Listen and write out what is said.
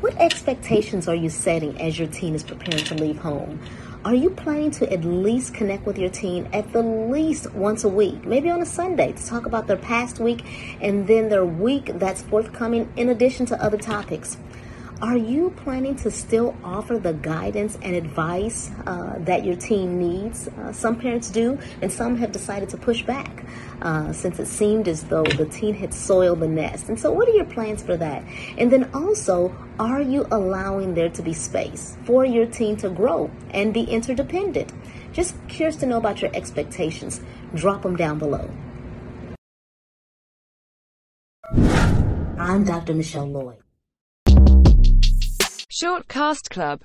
What expectations are you setting as your teen is preparing to leave home? Are you planning to at least connect with your teen at the least once a week, maybe on a Sunday, to talk about their past week and then their week that's forthcoming in addition to other topics? Are you planning to still offer the guidance and advice uh, that your teen needs? Uh, some parents do, and some have decided to push back uh, since it seemed as though the teen had soiled the nest. And so, what are your plans for that? And then also, are you allowing there to be space for your teen to grow and be interdependent? Just curious to know about your expectations. Drop them down below. I'm Dr. Michelle Lloyd. Short Cast Club